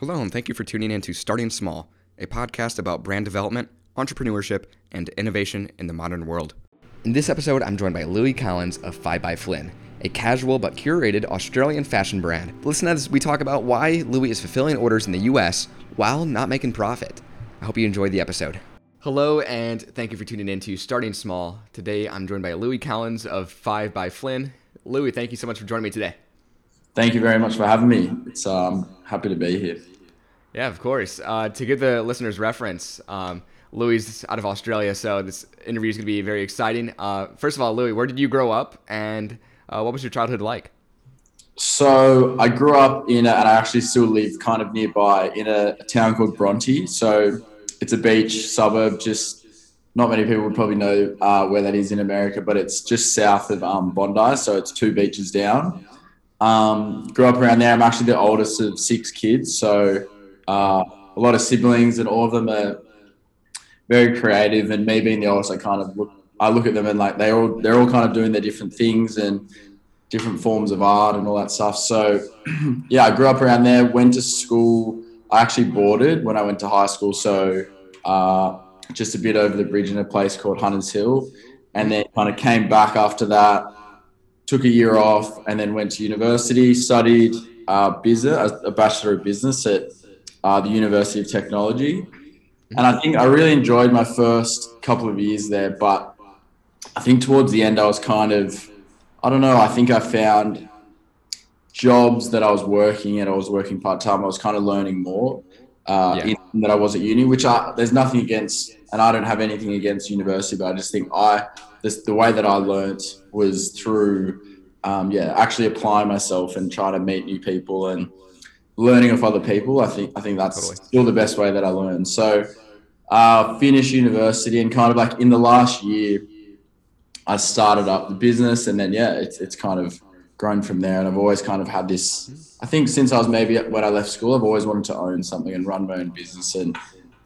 Hello, and thank you for tuning in to Starting Small, a podcast about brand development, entrepreneurship, and innovation in the modern world. In this episode, I'm joined by Louis Collins of 5 by Flynn, a casual but curated Australian fashion brand. Listen as we talk about why Louis is fulfilling orders in the US while not making profit. I hope you enjoyed the episode. Hello, and thank you for tuning in to Starting Small. Today, I'm joined by Louis Collins of 5 by Flynn. Louis, thank you so much for joining me today. Thank you very much for having me. It's um happy to be here. Yeah, of course. Uh, to give the listeners reference, um, Louis is out of Australia, so this interview is going to be very exciting. Uh, first of all, Louis, where did you grow up, and uh, what was your childhood like? So I grew up in, a, and I actually still live kind of nearby in a, a town called Bronte. So it's a beach suburb, just not many people would probably know uh, where that is in America, but it's just south of um, Bondi, so it's two beaches down. Um, grew up around there. I'm actually the oldest of six kids, so uh, a lot of siblings, and all of them are very creative. And me being the oldest, I kind of look, I look at them and like they all they're all kind of doing their different things and different forms of art and all that stuff. So yeah, I grew up around there. Went to school. I actually boarded when I went to high school, so uh, just a bit over the bridge in a place called Hunters Hill, and then kind of came back after that took a year off and then went to university, studied uh, business, a bachelor of business at uh, the University of Technology. And I think I really enjoyed my first couple of years there, but I think towards the end I was kind of, I don't know, I think I found jobs that I was working at, I was working part time, I was kind of learning more uh, yeah. in, that I was at uni, which I, there's nothing against, and I don't have anything against university, but I just think I, this, the way that I learned was through, um, yeah, actually applying myself and trying to meet new people and learning of other people. I think I think that's totally. still the best way that I learned. So, uh, finish university and kind of like in the last year, I started up the business, and then yeah, it's it's kind of grown from there. And I've always kind of had this. I think since I was maybe when I left school, I've always wanted to own something and run my own business and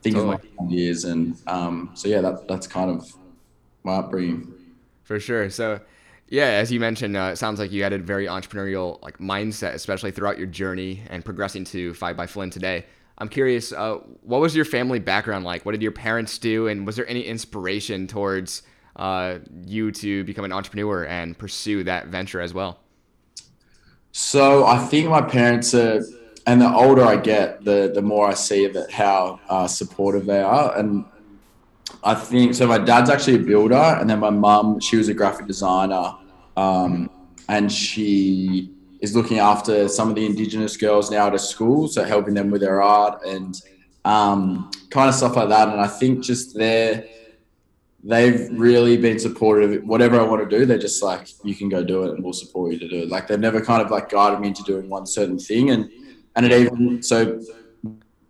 think totally. of my ideas. And um, so yeah, that that's kind of my upbringing. For sure. So, yeah, as you mentioned, uh, it sounds like you had a very entrepreneurial like mindset, especially throughout your journey and progressing to Five by Flynn today. I'm curious, uh, what was your family background like? What did your parents do, and was there any inspiration towards uh, you to become an entrepreneur and pursue that venture as well? So I think my parents are, and the older I get, the the more I see of it, how uh, supportive they are, and I think so. My dad's actually a builder, and then my mum, she was a graphic designer, um, and she is looking after some of the Indigenous girls now at a school, so helping them with their art and um, kind of stuff like that. And I think just they're they've really been supportive. Whatever I want to do, they're just like, you can go do it, and we'll support you to do it. Like they've never kind of like guided me into doing one certain thing, and and it even so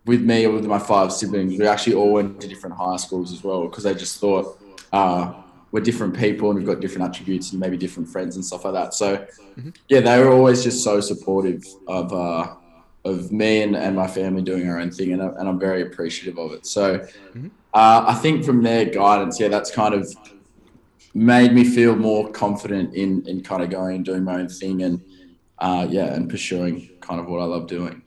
with me or with my five siblings, we actually all went to different high schools as well because they just thought uh, we're different people and we've got different attributes and maybe different friends and stuff like that. So, mm-hmm. yeah, they were always just so supportive of uh, of me and, and my family doing our own thing, and, and I'm very appreciative of it. So, mm-hmm. uh, I think from their guidance, yeah, that's kind of made me feel more confident in in kind of going and doing my own thing and uh, yeah, and pursuing kind of what I love doing.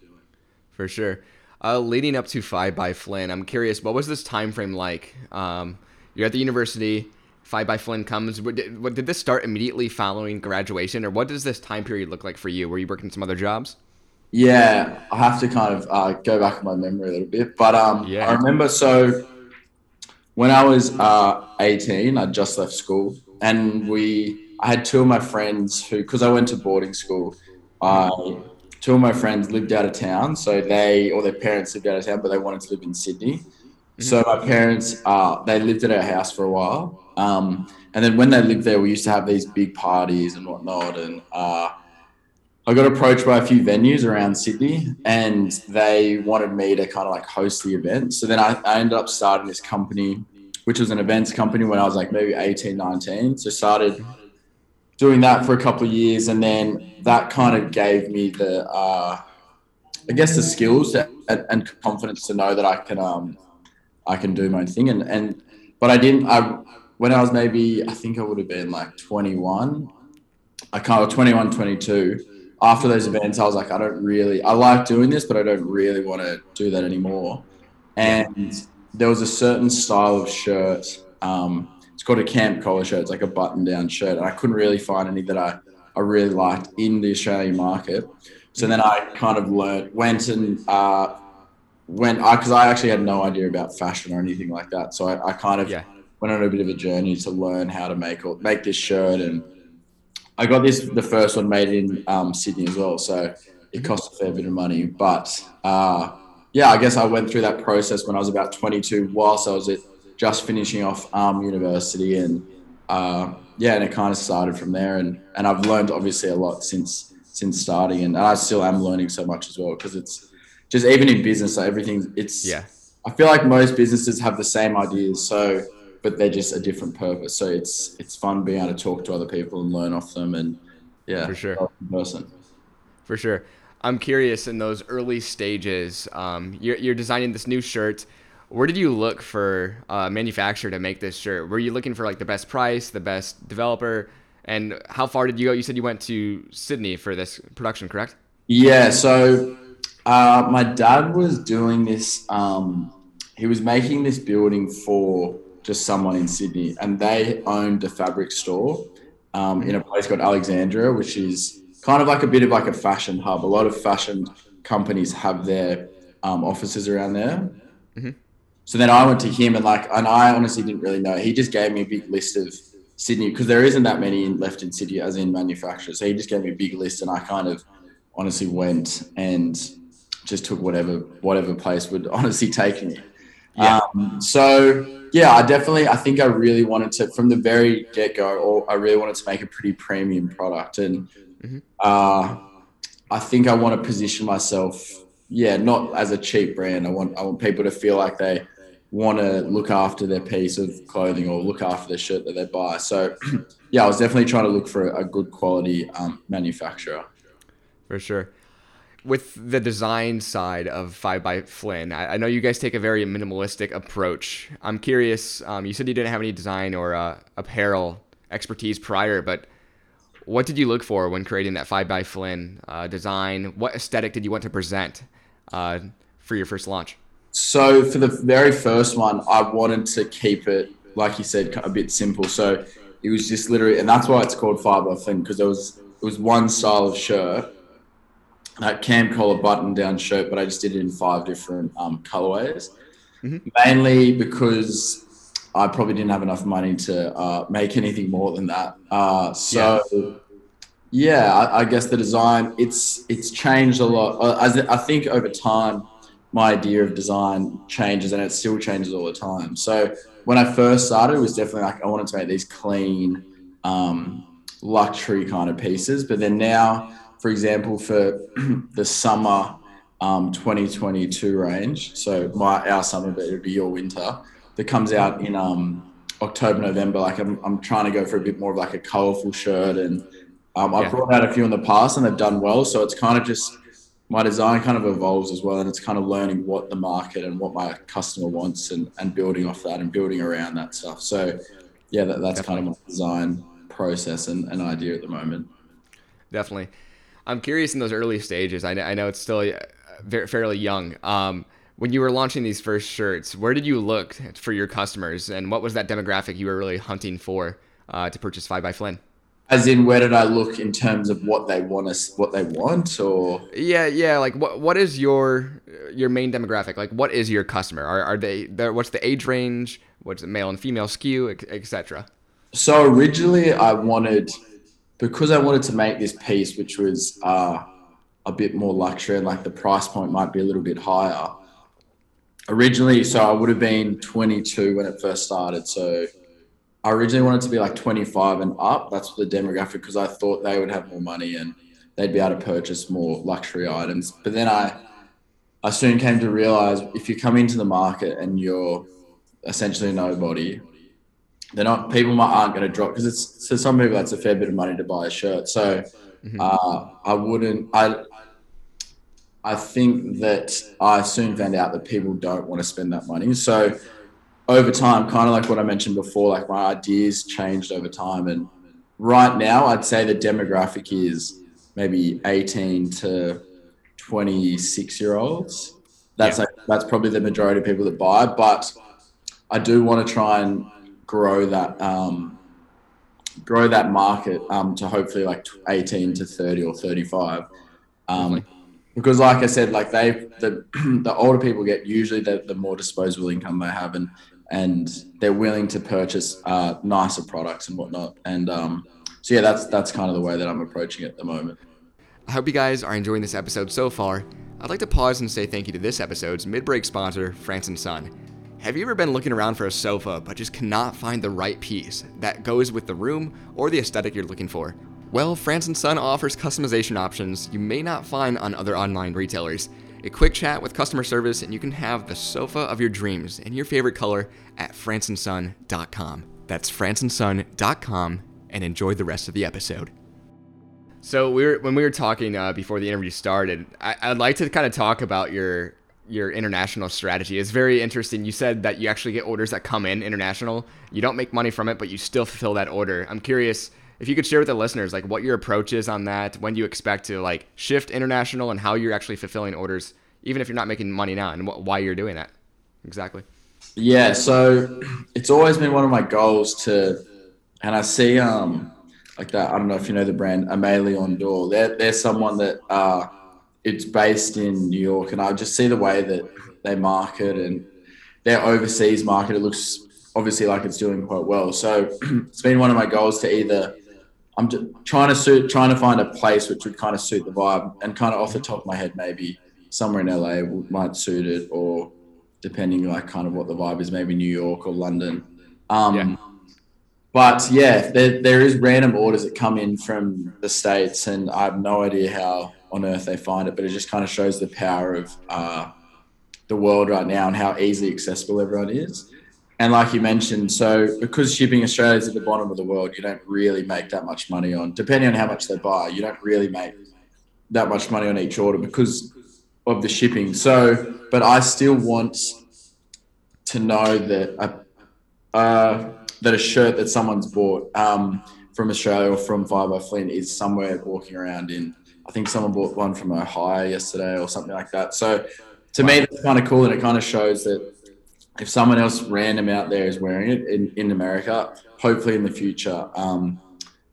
For sure. Uh, leading up to Five by Flynn, I'm curious, what was this time frame like? Um, you're at the university. Five by Flynn comes. Did, did this start immediately following graduation, or what does this time period look like for you? Were you working some other jobs? Yeah, I have to kind of uh, go back in my memory a little bit, but um, yeah. I remember so when I was uh, 18, I just left school, and we I had two of my friends who, because I went to boarding school, I two of my friends lived out of town, so they or their parents lived out of town, but they wanted to live in Sydney. Mm-hmm. So my parents, uh, they lived at our house for a while, um, and then when they lived there, we used to have these big parties and whatnot. And uh, I got approached by a few venues around Sydney, and they wanted me to kind of like host the event. So then I, I ended up starting this company, which was an events company when I was like maybe 18, 19. So started doing that for a couple of years, and then that kind of gave me the, uh, I guess, the skills and, and, confidence to know that I can, um, I can do my own thing. And and but I didn't. I when I was maybe, I think I would have been like 21. I kind of 21, 22. after those events, I was like, I don't really, I like doing this, but I don't really want to do that anymore. And there was a certain style of shirt. Um, it's called a camp collar shirt. It's like a button down shirt. And I couldn't really find any that I, I really liked in the Australian market. So then I kind of learned, went and uh, went, because I, I, actually had no idea about fashion or anything like that. So I, I kind of yeah. went on a bit of a journey to learn how to make make this shirt. And I got this, the first one made in um, Sydney as well. So it cost a fair bit of money. But uh, yeah, I guess I went through that process when I was about 22 whilst I was at, just finishing off um, university. And uh, yeah, and it kind of started from there. And, and I've learned obviously a lot since since starting, and I still am learning so much as well because it's just even in business, like everything. It's yeah. I feel like most businesses have the same ideas, so but they're just a different purpose. So it's it's fun being able to talk to other people and learn off them, and yeah, for sure, person. For sure. I'm curious in those early stages. Um, you're, you're designing this new shirt. Where did you look for a manufacturer to make this shirt? Were you looking for like the best price, the best developer? And how far did you go? You said you went to Sydney for this production, correct? Yeah. So uh, my dad was doing this. Um, he was making this building for just someone in Sydney, and they owned a fabric store um, in a place called Alexandria, which is kind of like a bit of like a fashion hub. A lot of fashion companies have their um, offices around there. Mm-hmm. So then I went to him, and like, and I honestly didn't really know. He just gave me a big list of Sydney because there isn't that many left in Sydney as in manufacturers. So he just gave me a big list, and I kind of honestly went and just took whatever whatever place would honestly take me. Yeah. Um, so yeah, I definitely I think I really wanted to from the very get go, or I really wanted to make a pretty premium product, and mm-hmm. uh, I think I want to position myself, yeah, not as a cheap brand. I want I want people to feel like they want to look after their piece of clothing or look after the shirt that they buy. So, yeah, I was definitely trying to look for a good quality um, manufacturer. For sure. With the design side of Five by Flynn, I, I know you guys take a very minimalistic approach. I'm curious. Um, you said you didn't have any design or uh, apparel expertise prior, but what did you look for when creating that Five by Flynn uh, design? What aesthetic did you want to present uh, for your first launch? So for the very first one, I wanted to keep it, like you said, a bit simple. So it was just literally, and that's why it's called five by Flynn because it was it was one style of shirt, that camp collar button down shirt, but I just did it in five different um, colorways, mm-hmm. mainly because I probably didn't have enough money to uh, make anything more than that. Uh, so. Yeah. Yeah, I, I, guess the design it's it's changed a lot. Uh, I think over time, my idea of design changes and it still changes all the time. So when I first started, it was definitely like I wanted to make these clean, um, luxury kind of pieces. But then now, for example, for the summer um, 2022 range, so my our summer, but it would be your winter, that comes out in um, October, November. Like I'm, I'm trying to go for a bit more of like a colorful shirt and um, I've yeah. brought out a few in the past and they've done well. So it's kind of just my design kind of evolves as well and it's kind of learning what the market and what my customer wants and, and building off that and building around that stuff. So yeah that, that's definitely. kind of my design process and, and idea at the moment. Definitely. I'm curious in those early stages i know, I know it's still uh, very, fairly young um, when you were launching these first shirts where did you look for your customers and what was that demographic you were really hunting for uh, to purchase five by flynn as in, where did I look in terms of what they want us, what they want, or yeah, yeah. Like, what what is your your main demographic? Like, what is your customer? Are are they? What's the age range? What's the male and female skew, etc. So originally, I wanted because I wanted to make this piece, which was uh, a bit more luxury and like the price point might be a little bit higher. Originally, so I would have been 22 when it first started. So I originally wanted to be like 25 and up. That's the demographic because I thought they would have more money and they'd be able to purchase more luxury items. But then I, I soon came to realize if you come into the market and you're essentially nobody, they're not people aren't going to drop because it's to some people that's a fair bit of money to buy a shirt. So mm-hmm. uh, I wouldn't. I I think that I soon found out that people don't want to spend that money. So over time, kind of like what I mentioned before, like my ideas changed over time. And right now, I'd say the demographic is maybe 18 to 26 year olds. That's Yeah. like, that's probably the majority of people that buy, but I do want to try and grow that um, grow that market um, to hopefully like 18 to 30 or 35. Um, because like I said, like they the the older people get usually the, the more disposable income they have and and they're willing to purchase uh, nicer products and whatnot. And um, so yeah, that's that's kind of the way that I'm approaching it at the moment. I hope you guys are enjoying this episode so far. I'd like to pause and say thank you to this episode's mid-break sponsor, France and Son. Have you ever been looking around for a sofa but just cannot find the right piece that goes with the room or the aesthetic you're looking for? Well, France and Son offers customization options you may not find on other online retailers. A quick chat with customer service and you can have the sofa of your dreams in your favorite color at franceandson.com. That's franceandson.com and enjoy the rest of the episode. So we were when we were talking uh, before the interview started. I, I'd like to kind of talk about your your international strategy. It's very interesting. You said that you actually get orders that come in international. You don't make money from it, but you still fulfill that order. I'm curious if you could share with the listeners like what your approach is on that. When you expect to like shift international and how you're actually fulfilling orders, even if you're not making money now, and wh- why you're doing that exactly. Yeah, so it's always been one of my goals to, and I see um like that. I don't know if you know the brand Aimé Leon Dore. They're they're someone that uh it's based in New York, and I just see the way that they market and their overseas market. It looks obviously like it's doing quite well. So it's been one of my goals to either. I'm just trying to suit, trying to find a place which would kind of suit the vibe, and kind of off the top of my head, maybe somewhere in LA might suit it, or depending like kind of what the vibe is, maybe New York or London. Um, Yeah. But yeah, there, there is random orders that come in from the states, and I have no idea how on earth they find it, but it just kind of shows the power of uh, the world right now and how easily accessible everyone is. And like you mentioned, so because shipping Australia is at the bottom of the world, you don't really make that much money on, depending on how much they buy, you don't really make that much money on each order because of the shipping. So, but I still want to know that a, uh, that a shirt that someone's bought um, from Australia or from Five by Flynn is somewhere walking around in. I think someone bought one from Ohio yesterday or something like that. So, to me, that's kind of cool, and it kind of shows that if someone else random out there is wearing it in, in America, hopefully in the future, um,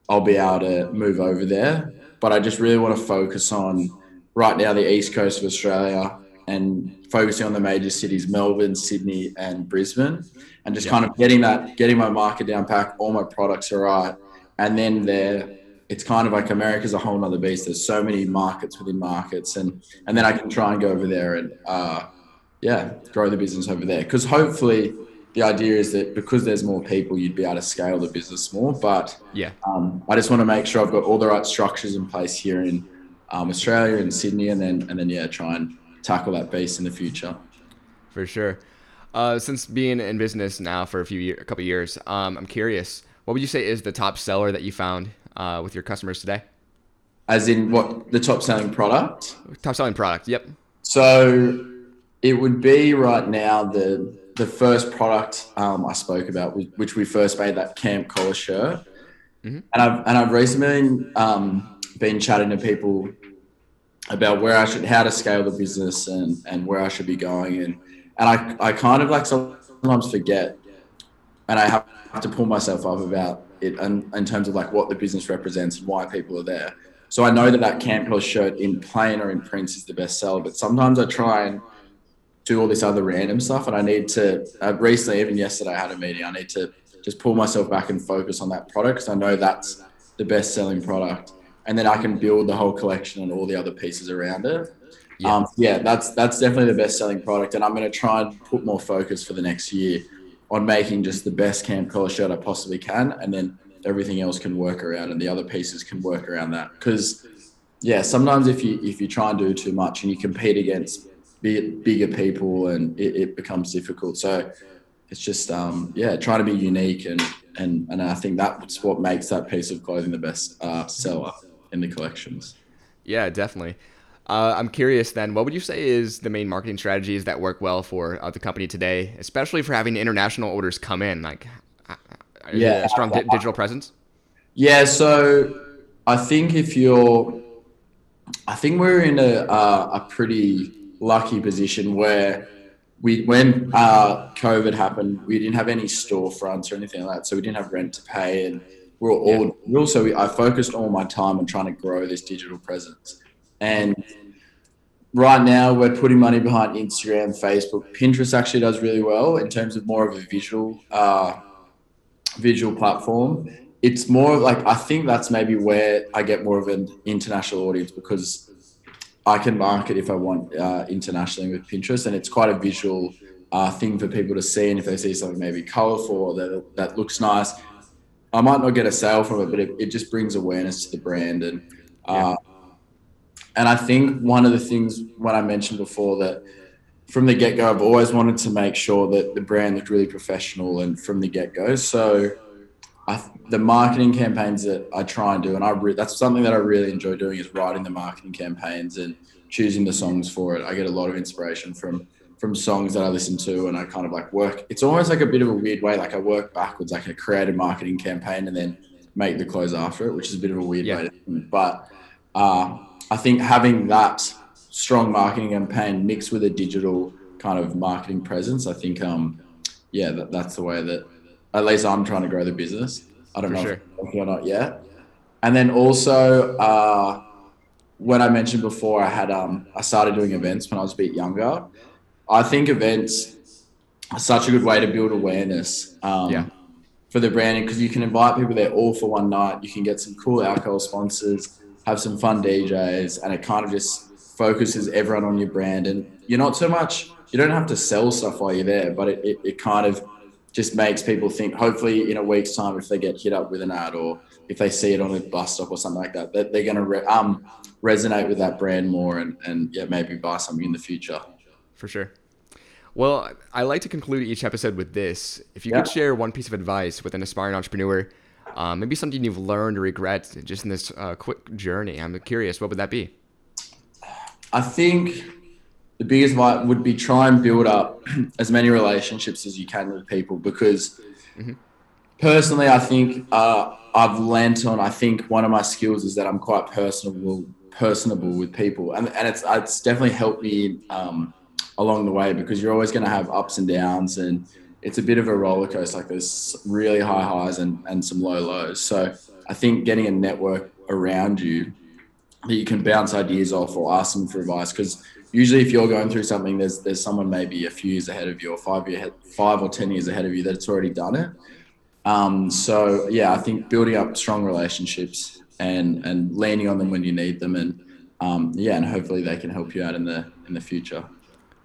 I'll be able to move over there. But I just really want to focus on right now the east coast of Australia and focusing on the major cities, Melbourne, Sydney, and Brisbane, and just Yeah. kind of getting that, getting my market down pack, all my products are right. And then there, it's kind of like America's a whole nother beast. There's so many markets within markets, and and then I can try and go over there and uh, yeah, grow the business over there. Because hopefully, the idea is that because there's more people, you'd be able to scale the business more. But Yeah. um, I just want to make sure I've got all the right structures in place here in um, Australia and Sydney, and then and then yeah, try and tackle that beast in the future. For sure. Uh, since being in business now for a few year, a couple years, um, I'm curious. What would you say is the top seller that you found uh, with your customers today? As in, what the top selling product? Top selling product. Yep. So it would be right now the the first product um, I spoke about, which- we first made that camp collar shirt, Mhm. and I've and I've recently um, been chatting to people about where I should, how to scale the business and and where I should be going, and and I I kind of like sometimes forget, and I have to pull myself up about it in, in terms of like what the business represents and why people are there. So I know that that camp collar shirt in plain or in prints is the best seller, but sometimes I try and do all this other random stuff, and I need to. Uh, recently, even yesterday, I had a meeting. I need to just pull myself back and focus on that product because I know that's the best selling product, and then I can build the whole collection and all the other pieces around it. Yeah. Um, yeah, that's that's definitely the best selling product, and I'm going to try and put more focus for the next year on making just the best camp collar shirt I possibly can, and then everything else can work around, and the other pieces can work around that. Because yeah, sometimes if you if you try and do too much and you compete against big, bigger people, and it, it becomes difficult. So it's just um, yeah, trying to be unique, and and and I think that's what makes that piece of clothing the best uh, seller in the collections. Yeah, definitely. Uh, I'm curious then, what would you say is the main marketing strategies that work well for uh, the company today, especially for having international orders come in? Like, uh, it Yeah. a strong di- digital presence. Yeah, so I think if you're I think we're in a uh, a pretty lucky position where we when uh, COVID happened, we didn't have any storefronts or anything like that, so we didn't have rent to pay, and we we're all yeah. we also I focused all my time on trying to grow this digital presence, and right now we're putting money behind Instagram, Facebook, Pinterest actually does really well in terms of more of a visual uh, visual platform. It's more like I think that's maybe where I get more of an international audience because I can market if I want uh, internationally with Pinterest, and it's quite a visual uh, thing for people to see. And if they see something maybe colorful or that, that looks nice, I might not get a sale from it, but it, it just brings awareness to the brand. And uh, yeah. and I think one of the things when I mentioned before that from the get go, I've always wanted to make sure that the brand looked really professional and from the get go. So I, the marketing campaigns that I try and do, and I re- that's something that I really enjoy doing is writing the marketing campaigns and choosing the songs for it. I get a lot of inspiration from from songs that I listen to, and I kind of like work. It's almost like a bit of a weird way. Like I work backwards, like I create a marketing campaign and then make the clothes after it, which is a bit of a weird yeah. way. To, but uh, I think having that strong marketing campaign mixed with a digital kind of marketing presence, I think, um, yeah, that, that's the way that at least I'm trying to grow the business. I don't For know sure. if or not yet. And then also, uh, when I mentioned before, I had um, I started doing events when I was a bit younger. I think events are such a good way to build awareness. Um, yeah. For the branding, because you can invite people there all for one night. You can get some cool alcohol sponsors, have some fun DJs, and it kind of just focuses everyone on your brand. And you're not so much, you don't have to sell stuff while you're there, but it, it, it kind of just makes people think hopefully in a week's time if they get hit up with an ad or if they see it on a bus stop or something like that that they're going to re- um, resonate with that brand more and, and yeah maybe buy something in the future. For sure. Well i like to conclude each episode with this. If you yeah. could share one piece of advice with an aspiring entrepreneur um, maybe something you've learned or regret just in this uh, quick journey. I'm curious what would that be? I think the biggest advice would be try and build up as many relationships as you can with people because mm-hmm. personally, I think uh, I've lent on. I think one of my skills is that I'm quite personable, personable with people, and and it's it's definitely helped me um, along the way because you're always going to have ups and downs, and it's a bit of a roller coaster. Like there's really high highs and and some low lows. So I think getting a network around you that you can bounce ideas off or ask them for advice because usually if you're going through something, there's there's someone maybe a few years ahead of you or five year five or ten years ahead of you that's already done it. Um, so yeah, I think building up strong relationships and and leaning on them when you need them, and um, yeah, and hopefully they can help you out in the in the future.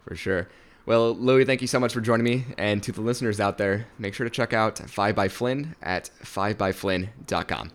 For sure. Well, Louis, thank you so much for joining me. And to the listeners out there, make sure to check out 5 by Flynn at 5byflynn.com.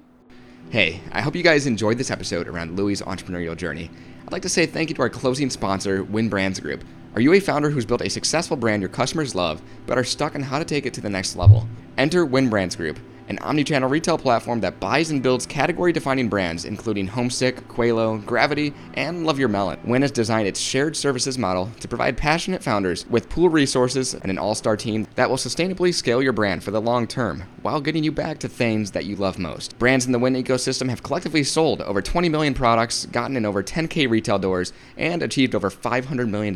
Hey, I hope you guys enjoyed this episode around Louis' entrepreneurial journey. I'd like to say thank you to our closing sponsor, Win Brands Group. Are you a founder who's built a successful brand your customers love, but are stuck on how to take it to the next level? Enter Win Brands Group an omni-channel retail platform that buys and builds category-defining brands, including Homesick, Quelo, Gravity, and Love Your Melon. Win has designed its shared services model to provide passionate founders with pool resources and an all-star team that will sustainably scale your brand for the long term, while getting you back to things that you love most. Brands in the Win ecosystem have collectively sold over 20 million products, gotten in over 10k retail doors, and achieved over $500 million.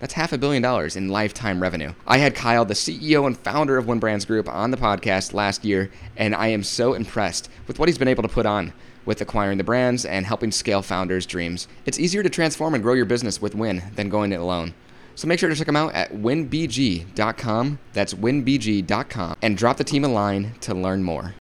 That's half a billion dollars in lifetime revenue. I had Kyle, the CEO and founder of Win Brands Group, on the podcast last year, and I am so impressed with what he's been able to put on with acquiring the brands and helping scale founders' dreams. It's easier to transform and grow your business with Win than going it alone. So make sure to check them out at winbg.com. That's winbg.com and drop the team a line to learn more.